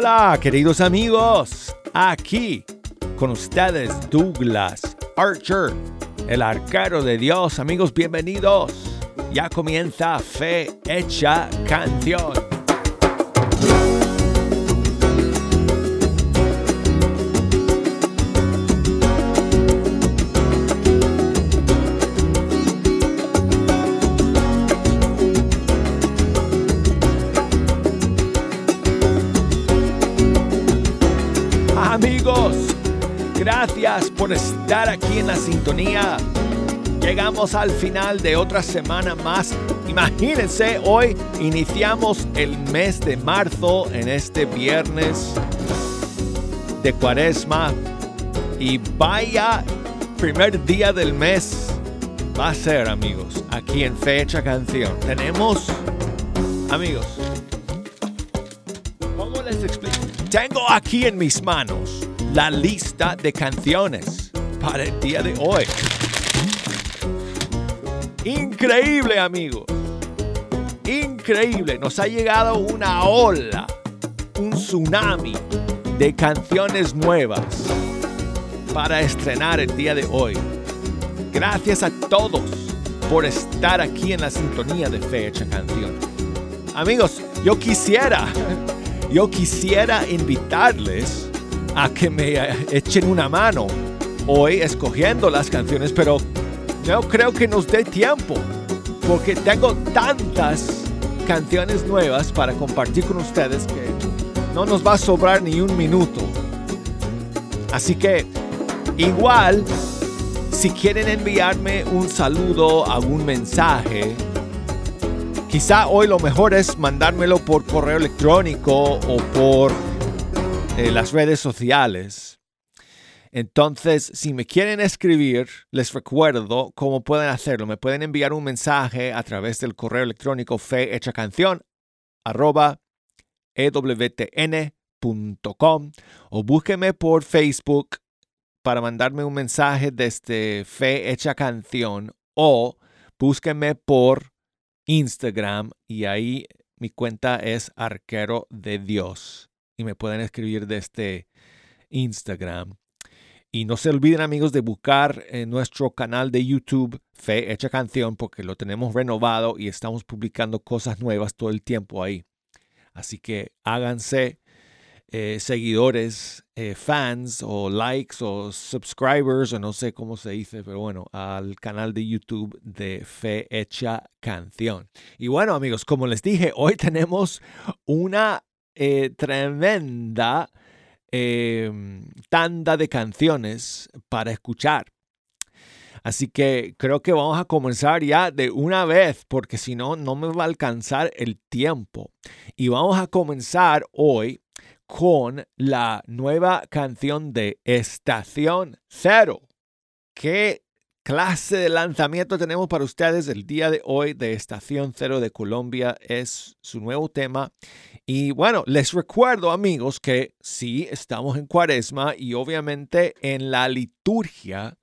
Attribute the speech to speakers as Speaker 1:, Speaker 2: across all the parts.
Speaker 1: Hola, queridos amigos. Aquí con ustedes Douglas Archer, el arquero de Dios. Amigos, bienvenidos. Ya comienza Fe Hecha Canción. Estar aquí en la sintonía. Llegamos al final de otra semana más. Imagínense, hoy iniciamos el mes de marzo en este viernes de cuaresma. Y vaya primer día del mes va a ser, amigos, aquí en Fecha Canción. Tenemos, amigos. Tengo aquí en mis manos la lista de canciones para el día de hoy. Increíble, amigos. Increíble. Nos ha llegado una ola, un tsunami de canciones nuevas para estrenar el día de hoy. Gracias a todos por estar aquí en la sintonía de Fecha Canción. Amigos, yo quisiera, yo quisiera invitarles a que me echen una mano hoy escogiendo las canciones, pero no creo que nos dé tiempo, porque tengo tantas canciones nuevas para compartir con ustedes que no nos va a sobrar ni un minuto. Así que igual, si quieren enviarme un saludo, algún mensaje, quizá hoy lo mejor es mandármelo por correo electrónico o por eh, las redes sociales. Entonces, si me quieren escribir, les recuerdo cómo pueden hacerlo. Me pueden enviar un mensaje a través del correo electrónico fehechacanción o búsqueme por Facebook para mandarme un mensaje desde Fe Hecha Canción o búsqueme por Instagram y ahí mi cuenta es Arquero de Dios y me pueden escribir desde Instagram. Y no se olviden amigos de buscar en nuestro canal de YouTube Fe Hecha Canción porque lo tenemos renovado y estamos publicando cosas nuevas todo el tiempo ahí. Así que háganse eh, seguidores, eh, fans o likes o subscribers o no sé cómo se dice, pero bueno, al canal de YouTube de Fe Hecha Canción. Y bueno amigos, como les dije, hoy tenemos una eh, tremenda tanda de canciones para escuchar. Así que creo que vamos a comenzar ya de una vez, porque si no, no me va a alcanzar el tiempo. Y vamos a comenzar hoy con la nueva canción de Estación Cero. ¿Qué clase de lanzamiento tenemos para ustedes el día de hoy de Estación Cero de Colombia? Es su nuevo tema. Y bueno, les recuerdo amigos que sí, estamos en cuaresma y obviamente en la liturgia,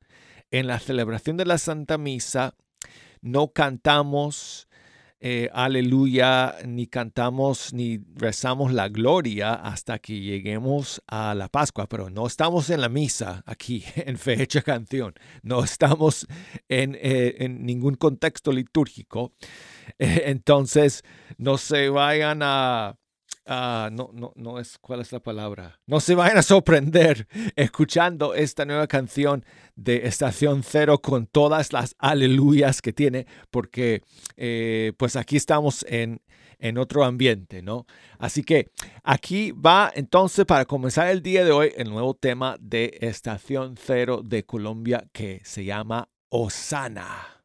Speaker 1: en la celebración de la Santa Misa, no cantamos eh, aleluya, ni cantamos, ni rezamos la gloria hasta que lleguemos a la Pascua, pero no estamos en la misa aquí en fecha canción, no estamos en, eh, en ningún contexto litúrgico. entonces, no se vayan a Ah, no, no, no es cuál es la palabra. No se vayan a sorprender escuchando esta nueva canción de Estación Cero con todas las aleluyas que tiene, porque eh, pues aquí estamos en, en otro ambiente, ¿no? Así que aquí va entonces para comenzar el día de hoy el nuevo tema de Estación Cero de Colombia que se llama Osana.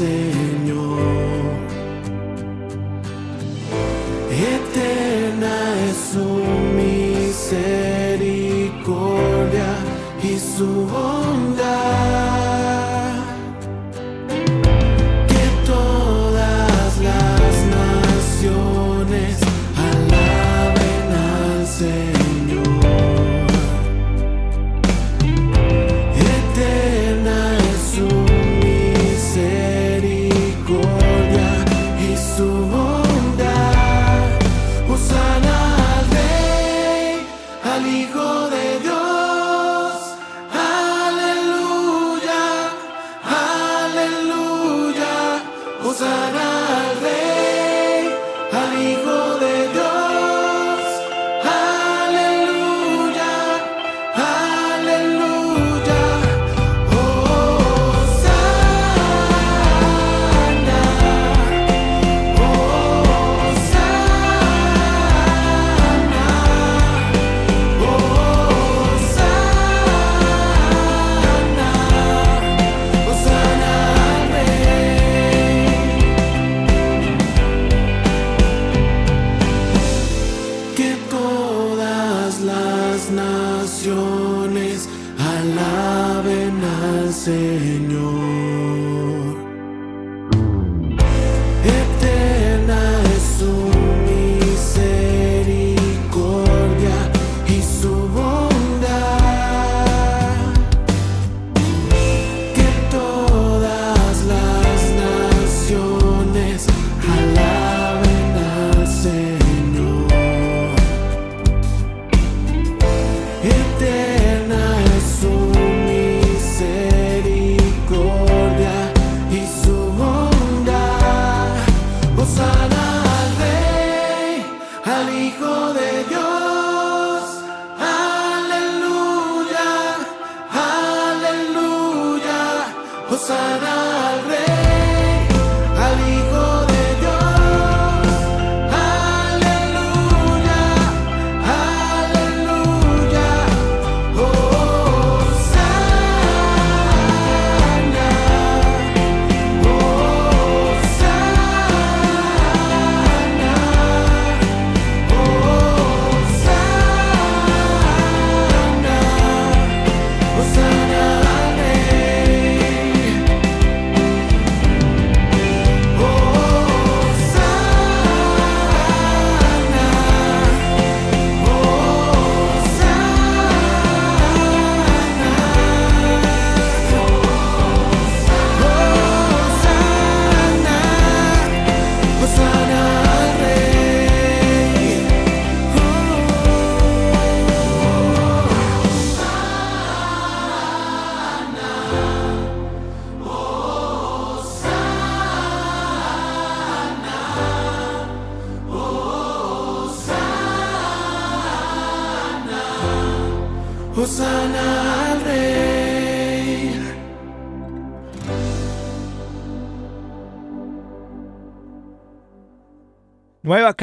Speaker 2: Señor. Eterna es su misericordia y su bondad.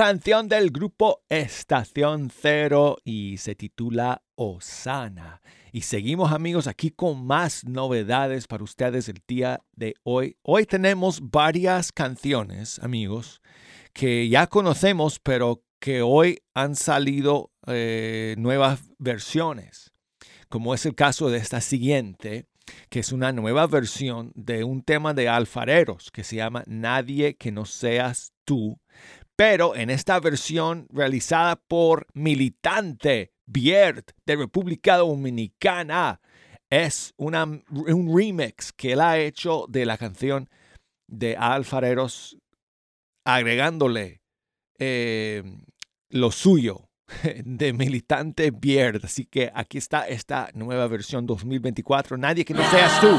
Speaker 1: Canción del grupo Estación Cero y se titula Osana. Y seguimos amigos aquí con más novedades para ustedes el día de hoy. Hoy tenemos varias canciones amigos que ya conocemos pero que hoy han salido eh, nuevas versiones. Como es el caso de esta siguiente, que es una nueva versión de un tema de alfareros que se llama Nadie que no seas tú pero en esta versión realizada por Militante Biert de República Dominicana. Es una, un remix que él ha hecho de la canción de Alfareros, agregándole eh, lo suyo de Militante Biert. Así que aquí está esta nueva versión 2024. Nadie que no seas tú.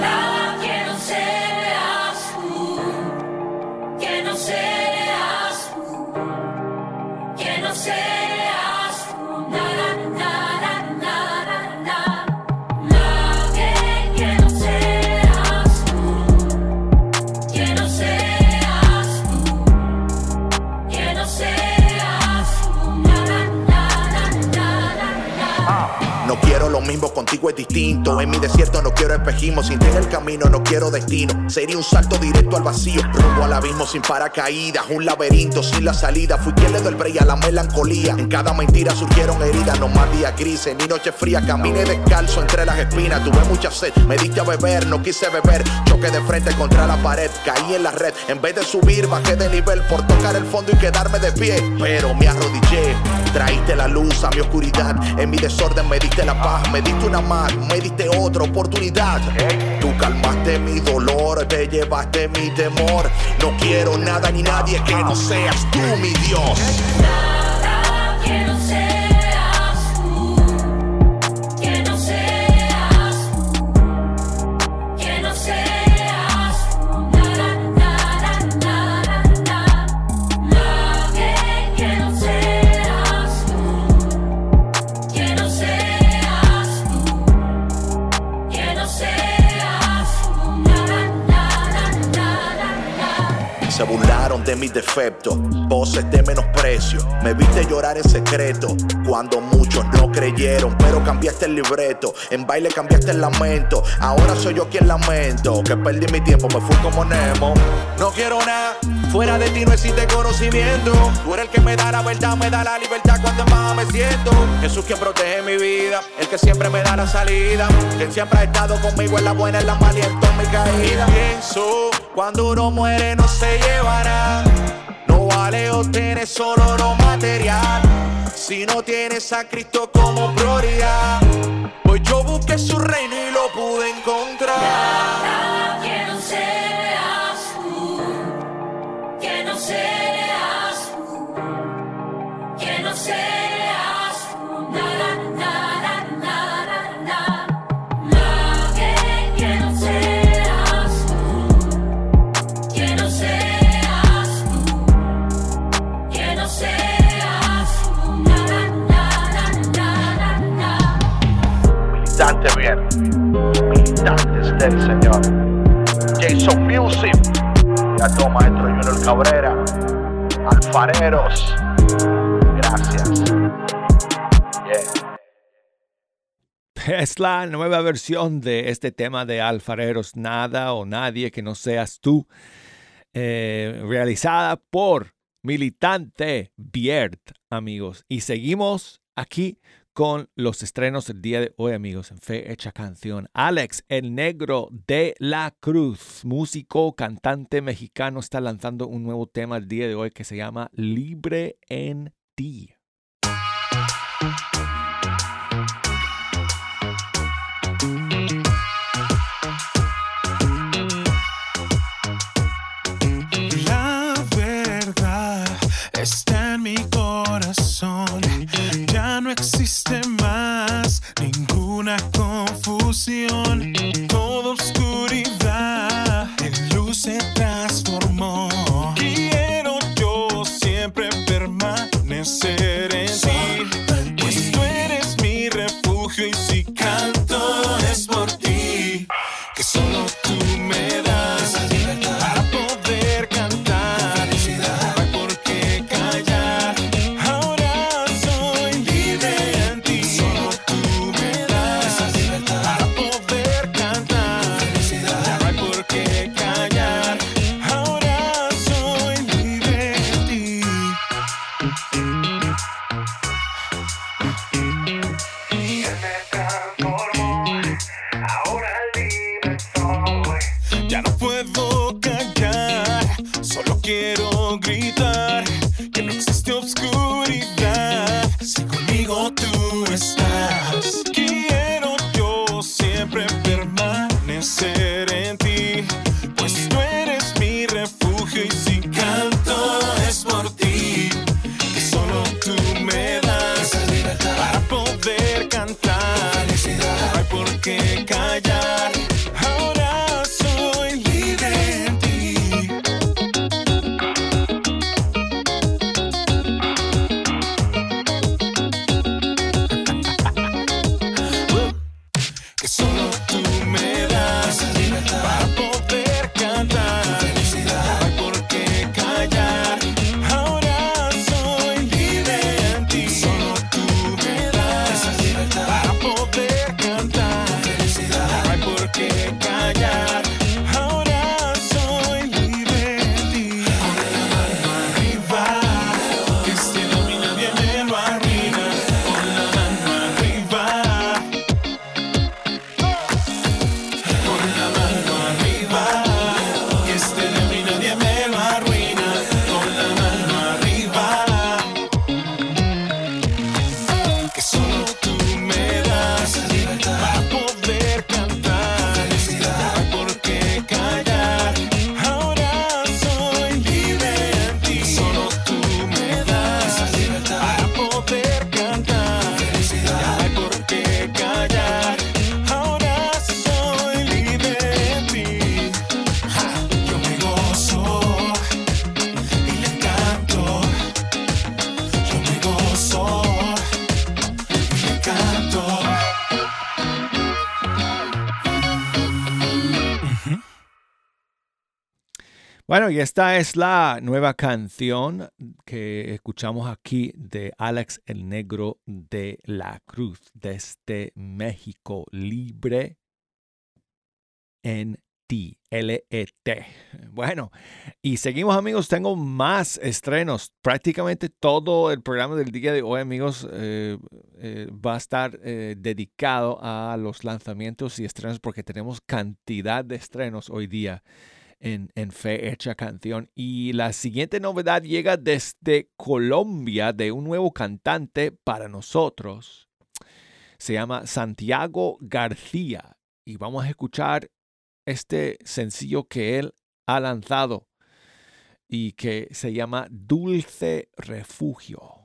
Speaker 3: Lo mismo, contigo es distinto. En mi desierto no quiero espejismo. Sin en el camino no quiero destino. Sería un salto directo al vacío. Rumbo al abismo sin paracaídas. Un laberinto sin la salida. Fui quien le dio el break a la melancolía. En cada mentira surgieron heridas. No más días grises ni noche fría. Caminé descalzo entre las espinas. Tuve mucha sed. Me diste a beber, no quise beber. Choque de frente contra la pared. Caí en la red. En vez de subir, bajé de nivel por tocar el fondo y quedarme de pie. Pero me arrodillé. Traíste la luz a mi oscuridad. En mi desorden me diste la paz. Me diste una más. Me diste otra oportunidad. Tú calmaste mi dolor. Te llevaste mi temor. No quiero nada ni nadie que no seas tú, mi Dios. Mis defectos, voces de menosprecio. Me viste llorar en secreto cuando muchos no creyeron, pero cambiaste el libreto. En baile cambiaste el lamento. Ahora soy yo quien lamento. Que perdí mi tiempo, me fui como Nemo. No quiero nada, fuera de ti no existe conocimiento. Tú eres el que me da la verdad, me da la libertad cuando baja me siento. Jesús quien protege mi vida, el que siempre me da la salida. Quien siempre ha estado conmigo en la buena, en la mala y en toda mi caída. Y pienso, cuando uno muere no se llevará. No vale obtener solo lo material. Si no tienes a Cristo como prioridad, pues yo busqué su reino y lo pude encontrar. Militantes del Señor. Jason Music, ya todo maestro Junior Cabrera, alfareros, gracias.
Speaker 1: Es la nueva versión de este tema de Alfareros Nada o Nadie que no seas tú, eh, realizada por Militante Biert, amigos. Y seguimos aquí con los estrenos del día de hoy, amigos, en Fe Hecha Canción. Alex, el negro de la Cruz, músico, cantante mexicano, está lanzando un nuevo tema el día de hoy que se llama Libre en ti.
Speaker 2: Existe más ninguna confusión. Toda oscuridad en luz se transformó. Quiero yo siempre permanecer en
Speaker 4: Bueno, y esta es la nueva canción que escuchamos aquí de Alex el Negro de la Cruz desde México, Libre en ti, L-E-T. Bueno, y seguimos amigos, tengo más estrenos. Prácticamente todo el programa del día de hoy, amigos, eh, eh, va a estar eh, dedicado a los lanzamientos y estrenos porque tenemos cantidad de estrenos hoy día en, en Fe Hecha Canción. Y la siguiente novedad llega desde Colombia de un nuevo cantante para nosotros. Se llama Santiago García y vamos a escuchar este sencillo que él ha lanzado y que se llama Dulce Refugio.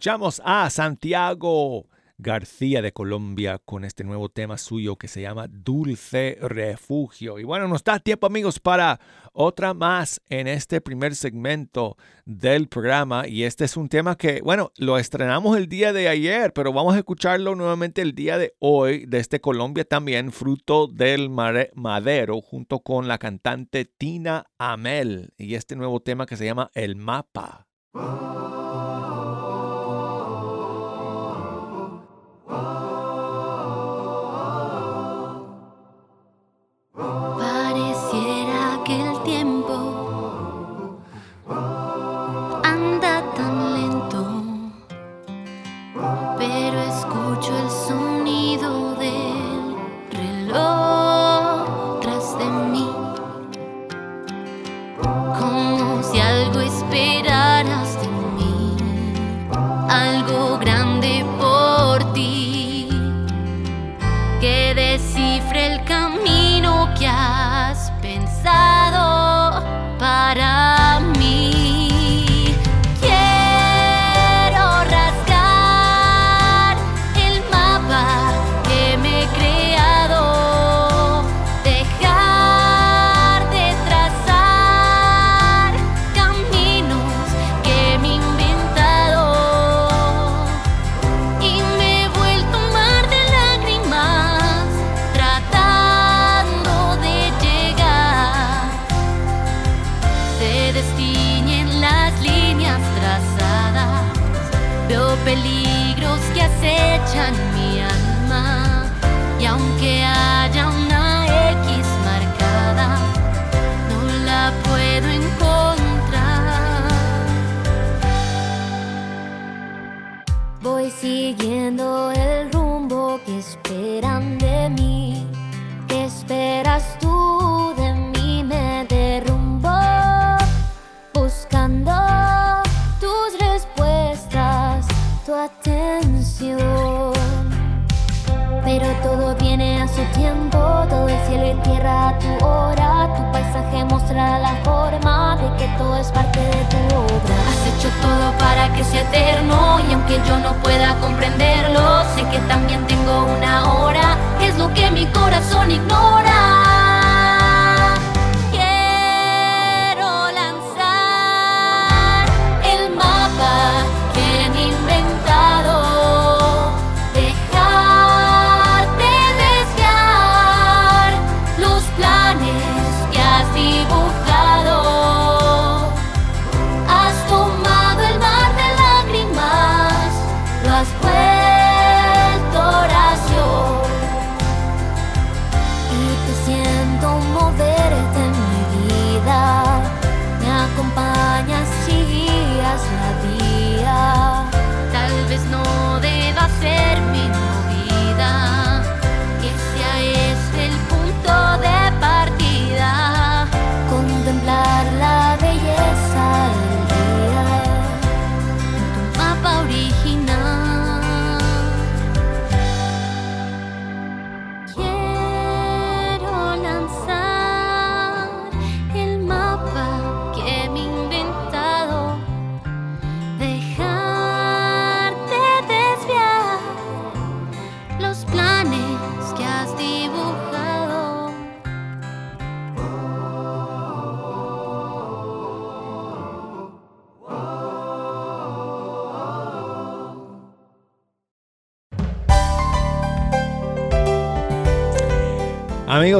Speaker 1: Escuchamos a Santiago García de Colombia con este nuevo tema suyo que se llama Dulce Refugio. Y bueno, nos da tiempo amigos para otra más en este primer segmento del programa. Y este es un tema que, bueno, lo estrenamos el día de ayer, pero vamos a escucharlo nuevamente el día de hoy desde Colombia también, fruto del madero, junto con la cantante Tina Amel. Y este nuevo tema que se llama El Mapa.
Speaker 5: Oh. Sea eterno y aunque yo no pueda comprenderlo, sé que también tengo una hora, es lo que mi corazón ignora.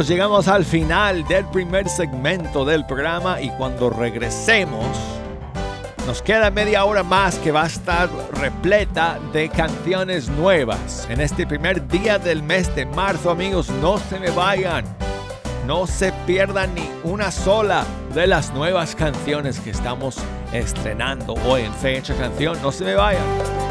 Speaker 1: Llegamos al final del primer segmento del programa y cuando regresemos nos queda media hora más que va a estar repleta de canciones nuevas. En este primer día del mes de marzo, amigos, no se me vayan. No se pierdan ni una sola de las nuevas canciones que estamos estrenando hoy en Fecha Canción. No se me vayan.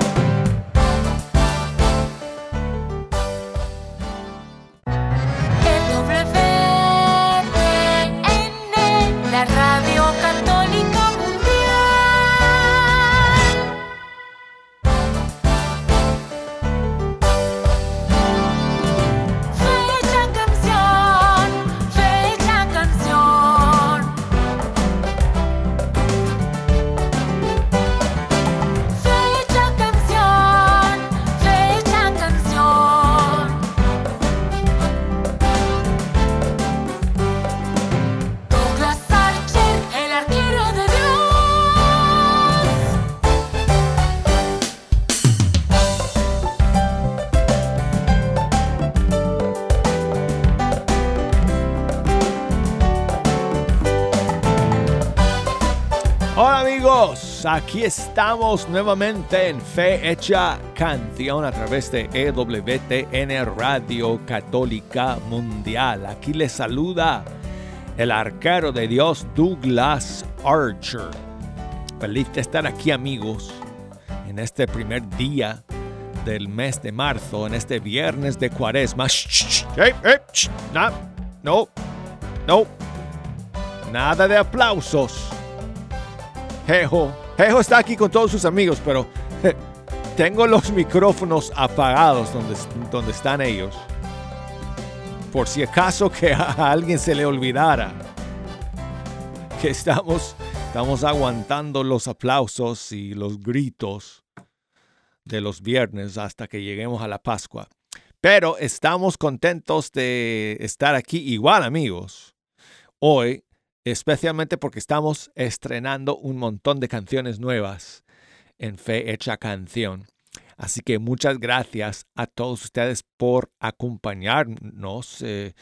Speaker 1: Aquí estamos nuevamente en Fe Hecha Canción a través de EWTN Radio Católica Mundial. Aquí les saluda el arquero de Dios Douglas Archer. Feliz de estar aquí amigos en este primer día del mes de marzo, en este viernes de cuaresma. no, no, no, nada de aplausos. Jejo, Jejo está aquí con todos sus amigos, pero tengo los micrófonos apagados donde, donde están ellos. Por si acaso que a alguien se le olvidara que estamos, estamos aguantando los aplausos y los gritos de los viernes hasta que lleguemos a la Pascua. Pero estamos contentos de estar aquí igual amigos. Hoy especialmente porque estamos estrenando un montón de canciones nuevas en Fe Hecha Canción. Así que muchas gracias a todos ustedes por acompañarnos. Eh,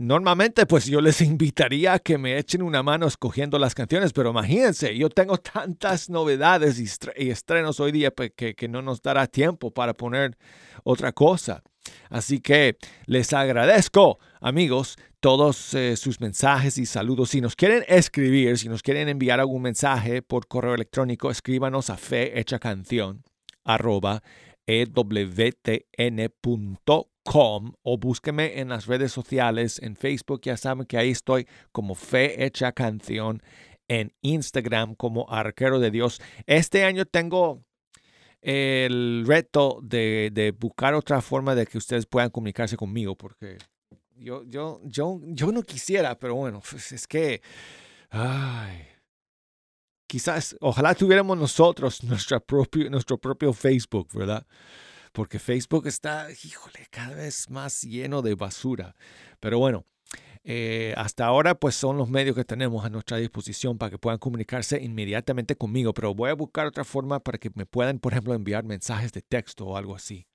Speaker 1: normalmente pues yo les invitaría a que me echen una mano escogiendo las canciones, pero imagínense, yo tengo tantas novedades y, estrenos hoy día pues, que, que no nos dará tiempo para poner otra cosa. Así que les agradezco, amigos, todos eh, sus mensajes y saludos. Si nos quieren escribir, si nos quieren enviar algún mensaje por correo electrónico, escríbanos a canción arroba ewtn.com o búsqueme en las redes sociales, en Facebook, ya saben que ahí estoy como Fe Hecha Canción, en Instagram como Arquero de Dios. Este año tengo el reto de, buscar otra forma de que ustedes puedan comunicarse conmigo, porque yo, yo, yo, yo no quisiera, pero bueno, pues es que, ay, quizás, ojalá tuviéramos nosotros nuestra propio, nuestro propio Facebook, ¿verdad? Porque Facebook está, híjole, cada vez más lleno de basura. Pero bueno, eh, hasta ahora, pues son los medios que tenemos a nuestra disposición para que puedan comunicarse inmediatamente conmigo, pero voy a buscar otra forma para que me puedan, por ejemplo, enviar mensajes de texto o algo así.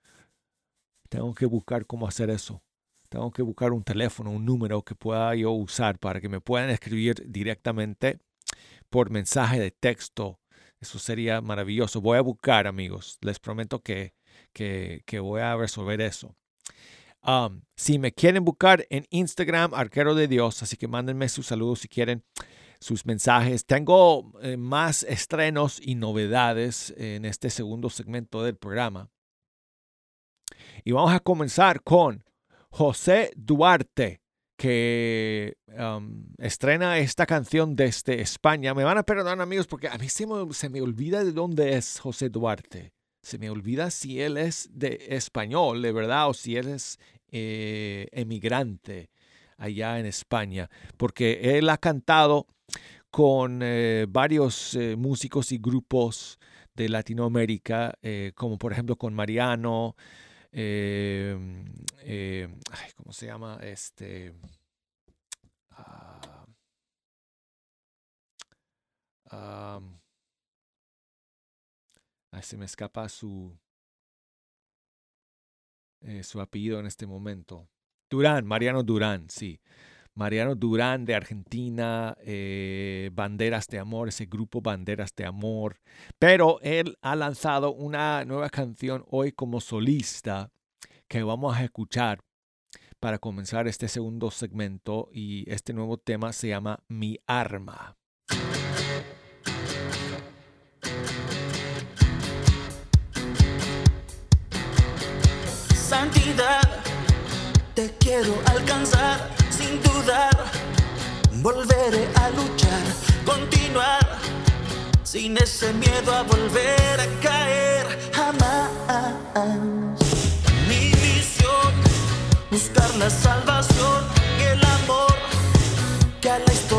Speaker 1: Tengo que buscar cómo hacer eso. Tengo que buscar un teléfono, un número que pueda yo usar para que me puedan escribir directamente por mensaje de texto. Eso sería maravilloso. Voy a buscar, amigos. Les prometo que, que, voy a resolver eso. Si me quieren buscar en Instagram, Arquero de Dios, así que mándenme sus saludos si quieren, sus mensajes. Tengo eh, más estrenos y novedades en este segundo segmento del programa. Y vamos a comenzar con José Duarte, que um, estrena esta canción desde España. Me van a perdonar amigos porque a mí se me, se me olvida de dónde es José Duarte se me olvida si él es de español, de verdad, o si él es eh, emigrante allá en España, porque él ha cantado con eh, varios eh, músicos y grupos de Latinoamérica, como por ejemplo con Mariano, ¿cómo se llama? Este. Ah, se me escapa su, eh, su apellido en este momento. Durán, Mariano Durán, sí. Mariano Durán de Argentina, eh, Banderas de Amor, ese grupo Banderas de Amor. Pero él ha lanzado una nueva canción hoy como solista que vamos a escuchar para comenzar este segundo segmento y este nuevo tema se llama Mi Arma.
Speaker 6: santidad. Te quiero alcanzar sin dudar. Volveré a luchar, continuar. Sin ese miedo a volver a caer jamás. Mi visión, buscar la salvación y el amor que a la historia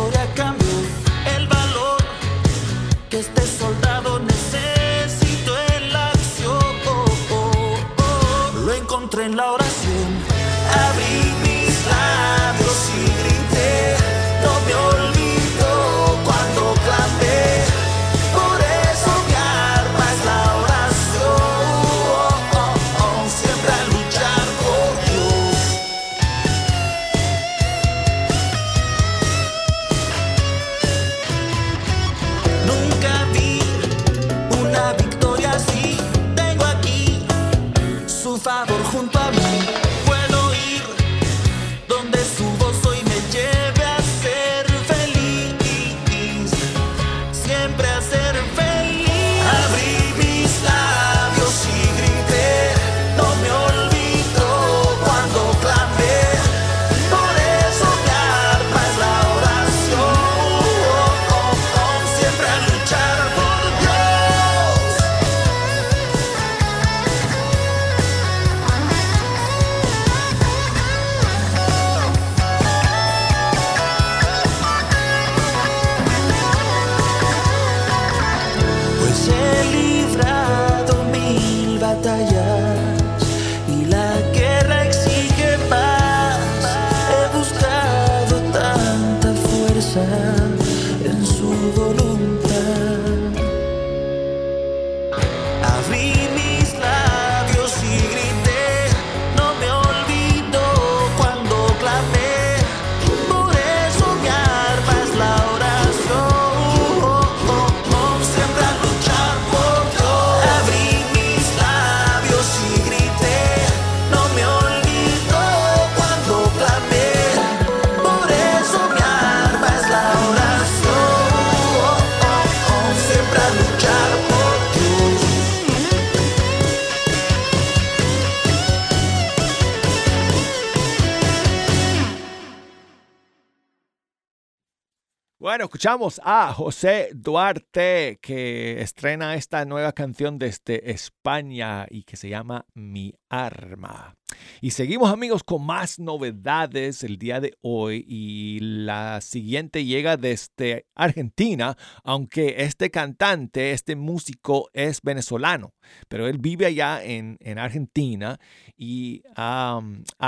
Speaker 1: escuchamos a José Duarte que estrena esta nueva canción desde España y que se llama Mi Arma. Y seguimos amigos con más novedades el día de hoy y la siguiente llega desde Argentina, aunque este cantante, este músico es venezolano, pero él vive allá en, en Argentina y ha,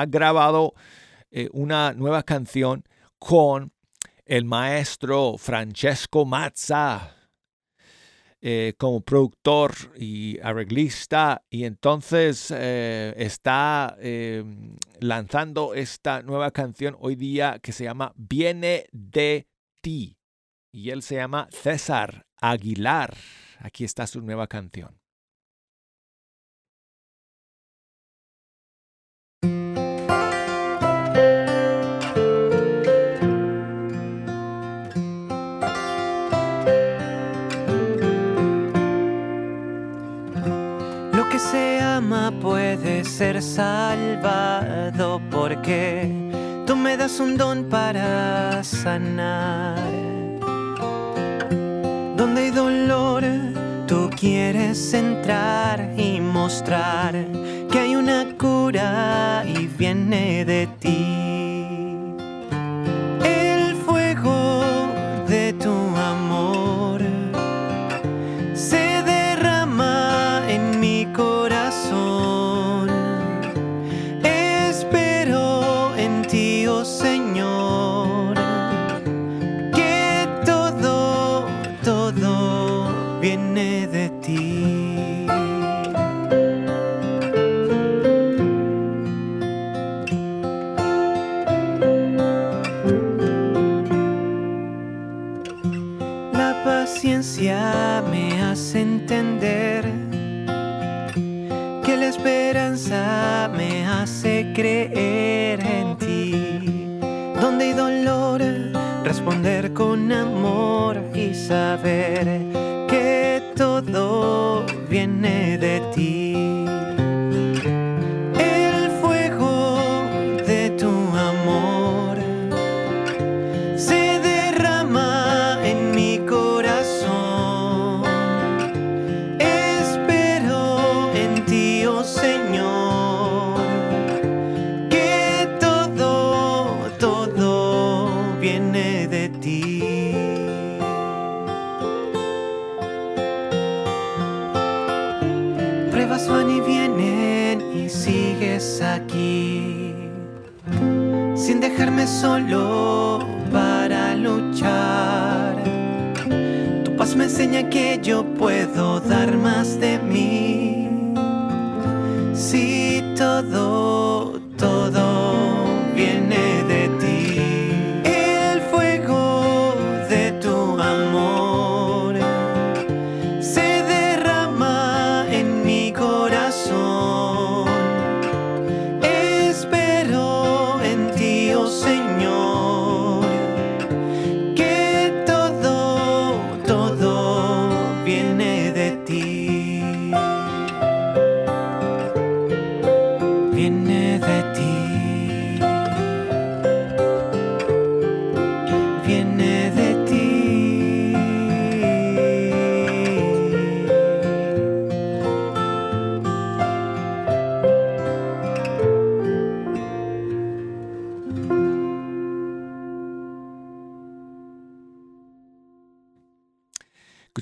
Speaker 1: grabado eh, una nueva canción con el maestro Francesco Mazza eh, como productor y arreglista y entonces eh, está eh, lanzando esta nueva canción hoy día que se llama Viene de ti y él se llama César Aguilar. Aquí está su nueva canción.
Speaker 7: Ama puede ser salvado porque tú me das un don para sanar. Donde hay dolor, tú quieres entrar y mostrar que hay una cura y viene de ti. Creer en ti. Donde hay dolor, responder con amor y saber que todo aquí sin dejarme solo para luchar. Tu paz me enseña que yo puedo dar más de mí.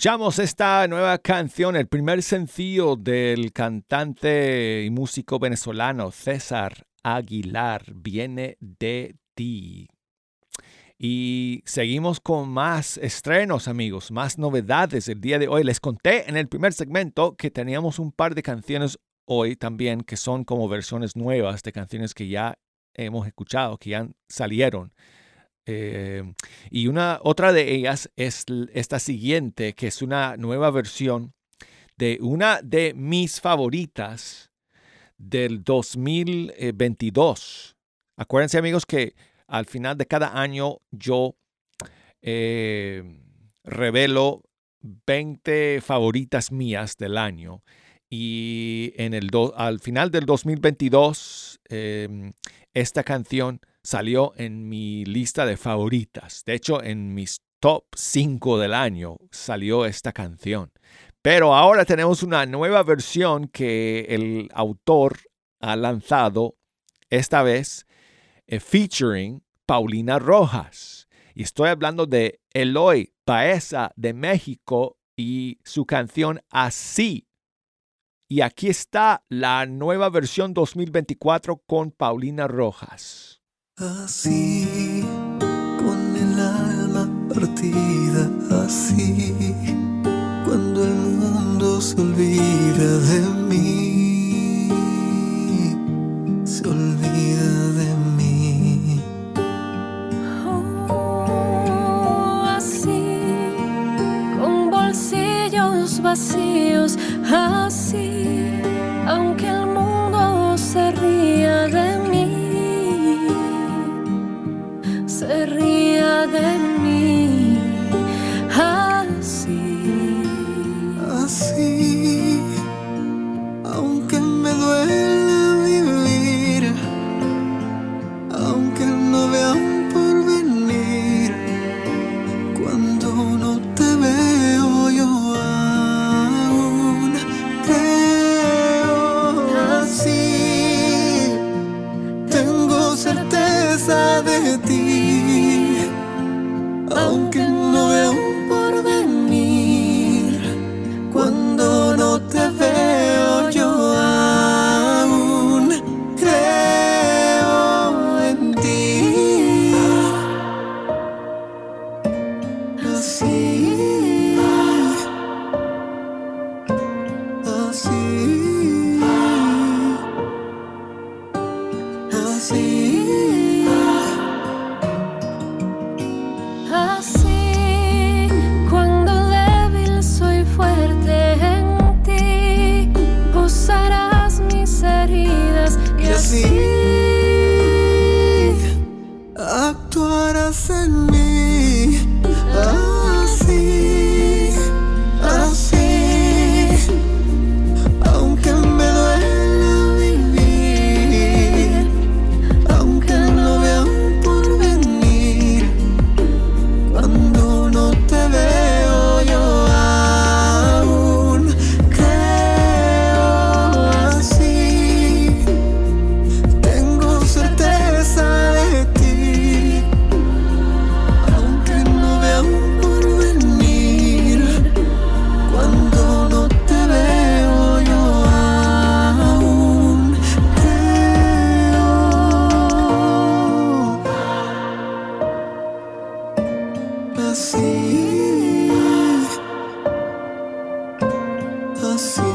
Speaker 1: Escuchamos esta nueva canción, el primer sencillo del cantante y músico venezolano César Aguilar, Viene de ti. Y seguimos con más estrenos, amigos, más novedades el día de hoy. Les conté en el primer segmento que teníamos un par de canciones hoy también que son como versiones nuevas de canciones que ya hemos escuchado, que ya salieron. Eh, y una otra de ellas es esta siguiente, que es una nueva versión de una de mis favoritas del 2022. Acuérdense amigos que al final de cada año yo eh, revelo 20 favoritas mías del año. Y en el al final del 2022, em, esta canción salió en mi lista de favoritas. De hecho, en mis top 5 del año salió esta canción. Pero ahora tenemos una nueva versión que el autor ha lanzado, esta vez eh, featuring Paulina Rojas. Y estoy hablando de Eloy Paesa de México y su canción Así. Y aquí está la nueva versión 2024 con Paulina Rojas.
Speaker 6: Así, con el alma partida, así, cuando el mundo se olvida de mí, se olvida de mí.
Speaker 5: Oh, así, con bolsillos vacíos, así, aunque el ría de mí, así.
Speaker 6: Así, aunque me duela así.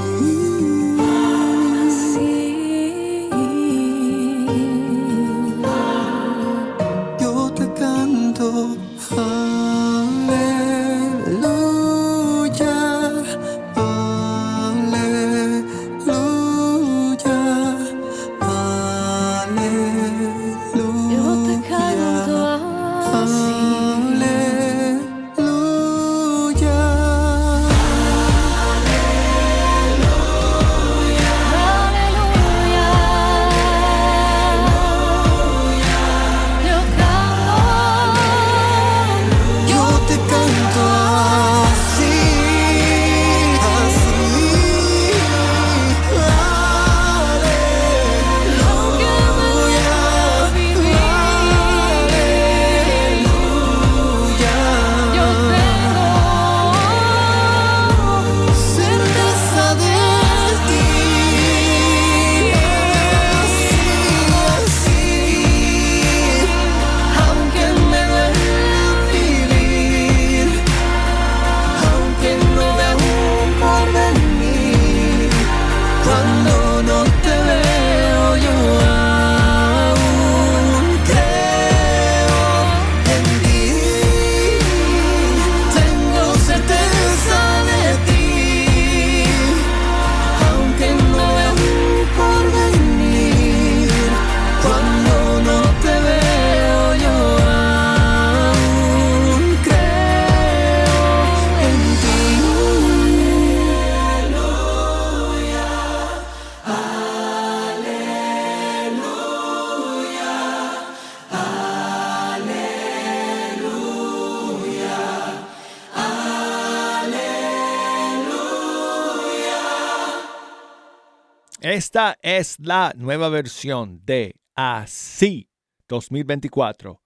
Speaker 1: Esta es la nueva versión de Así 2024.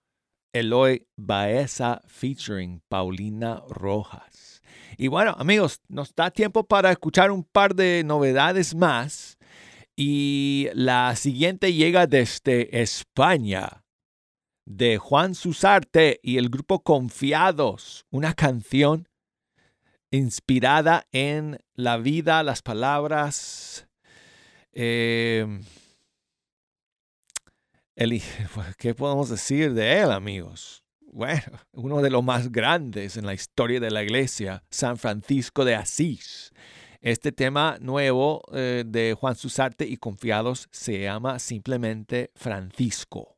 Speaker 1: Eloy Baeza featuring Paulina Rojas. Y bueno, amigos, nos da tiempo para escuchar un par de novedades más. Y la siguiente llega desde España, de Juan Susarte y el grupo Confiados, una canción inspirada en la vida, las palabras, eh, ¿qué podemos decir de él, amigos? Bueno, uno de los más grandes en la historia de la iglesia, San Francisco de Asís. Este tema nuevo eh, de Juan Susarte y Confiados se llama simplemente Francisco.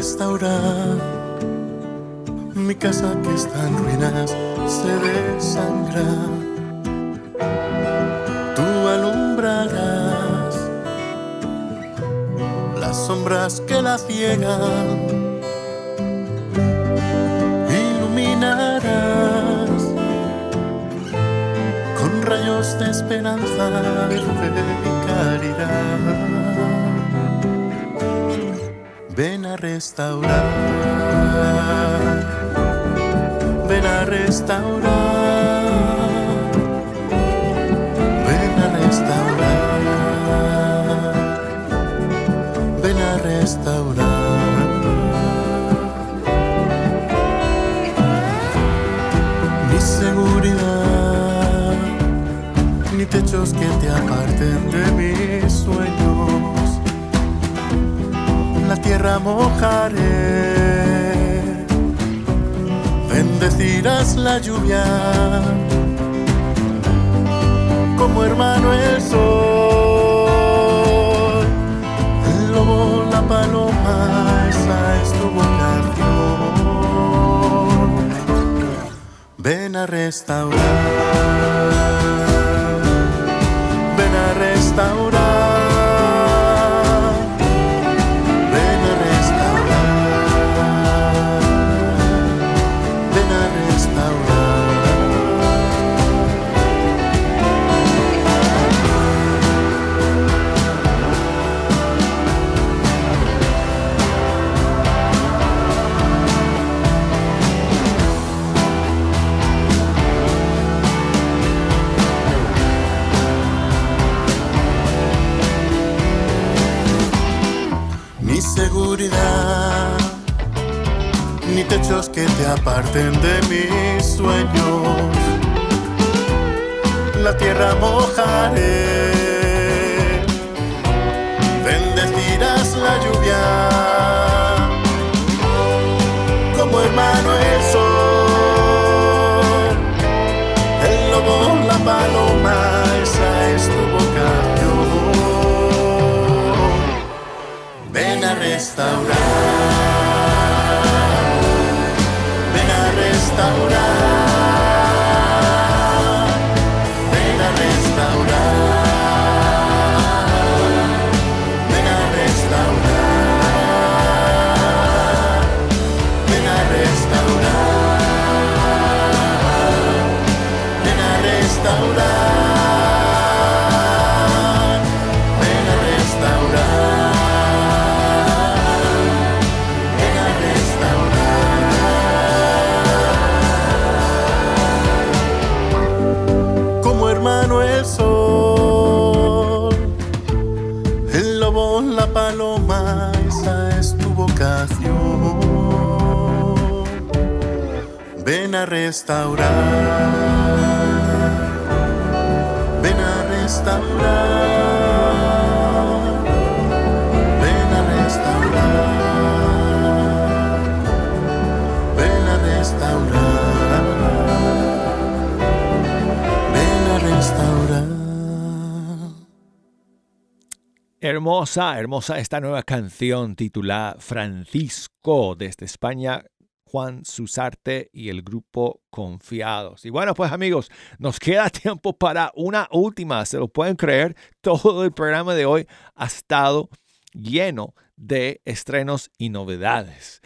Speaker 8: Restaurar mi casa que está en ruinas, se desangra. Tú alumbrarás las sombras que la ciegan. Iluminarás con rayos de esperanza, de fe y caridad. Ven a restaurar, ven a restaurar, ven a restaurar, ven a restaurar. Mi seguridad, ni techos que te aparten de mis sueños tierra mojaré, bendecirás la lluvia, como hermano el sol, el lobo, la paloma, esa es tu vocación. Ven a restaurar, ven a restaurar. Ni techos que te aparten de mis sueños. La tierra mojaré, bendecirás la lluvia, como hermano el sol, el lobo, la paloma, esa es tu vocación. Ven a restaurar, restaurar, ven a restaurar. Ven a restaurar, ven a restaurar, ven a restaurar.
Speaker 1: Hermosa, hermosa esta nueva canción titulada Francisco desde España. Juan Susarte y el grupo Confiados. Y bueno, pues amigos, nos queda tiempo para una última. Se lo pueden creer, todo el programa de hoy ha estado lleno de estrenos y novedades.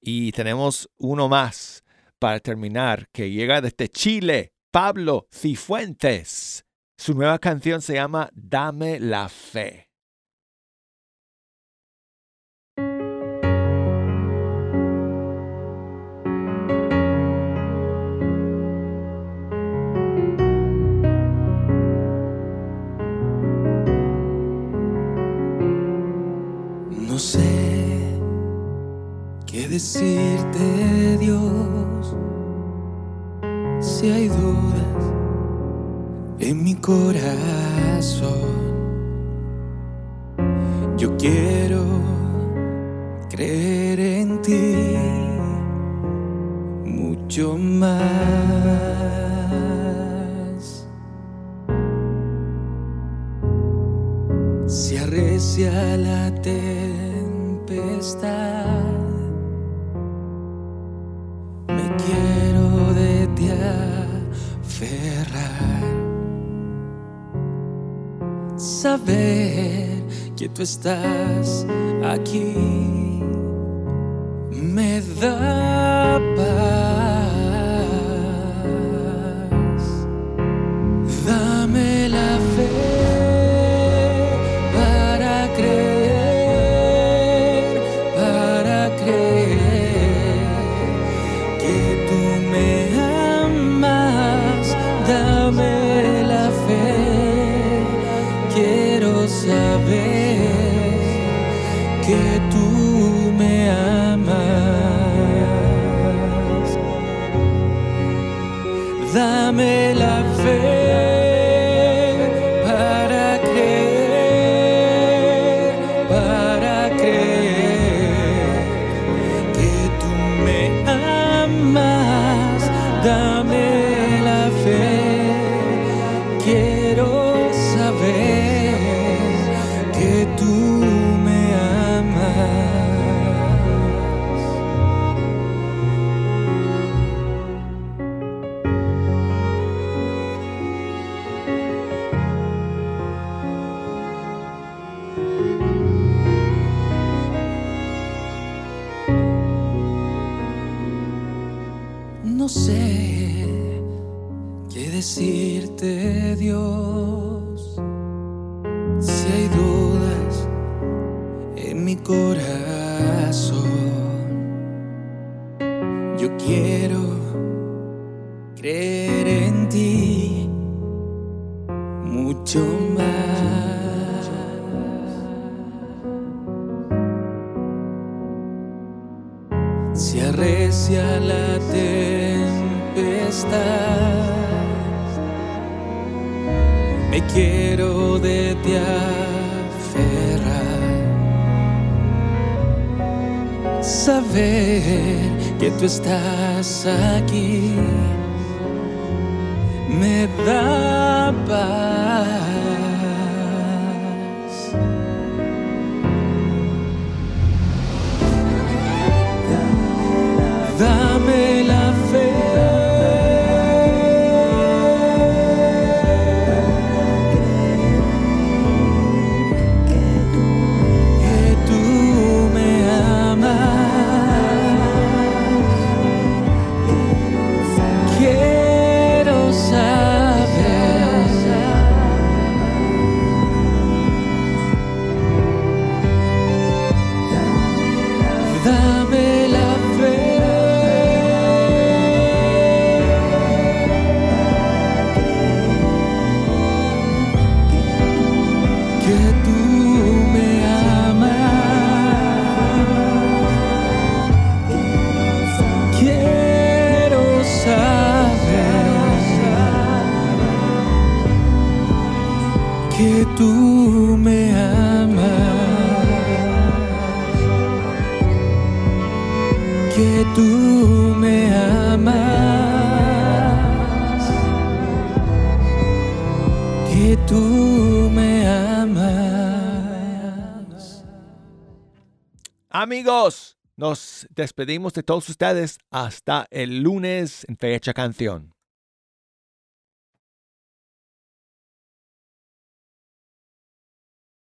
Speaker 1: Y tenemos uno más para terminar que llega desde Chile, Pablo Cifuentes. Su nueva canción se llama Dame la fe.
Speaker 4: Decirte, Dios, si hay dudas en mi corazón. Yo quiero creer en ti mucho más. Se arrecia la tempestad. Quiero de ti aferrar. Saber que tú estás aquí me da paz. Saber que tú estás aquí me da paz.
Speaker 1: Amigos, Nos despedimos de todos ustedes hasta el lunes en Fecha Canción.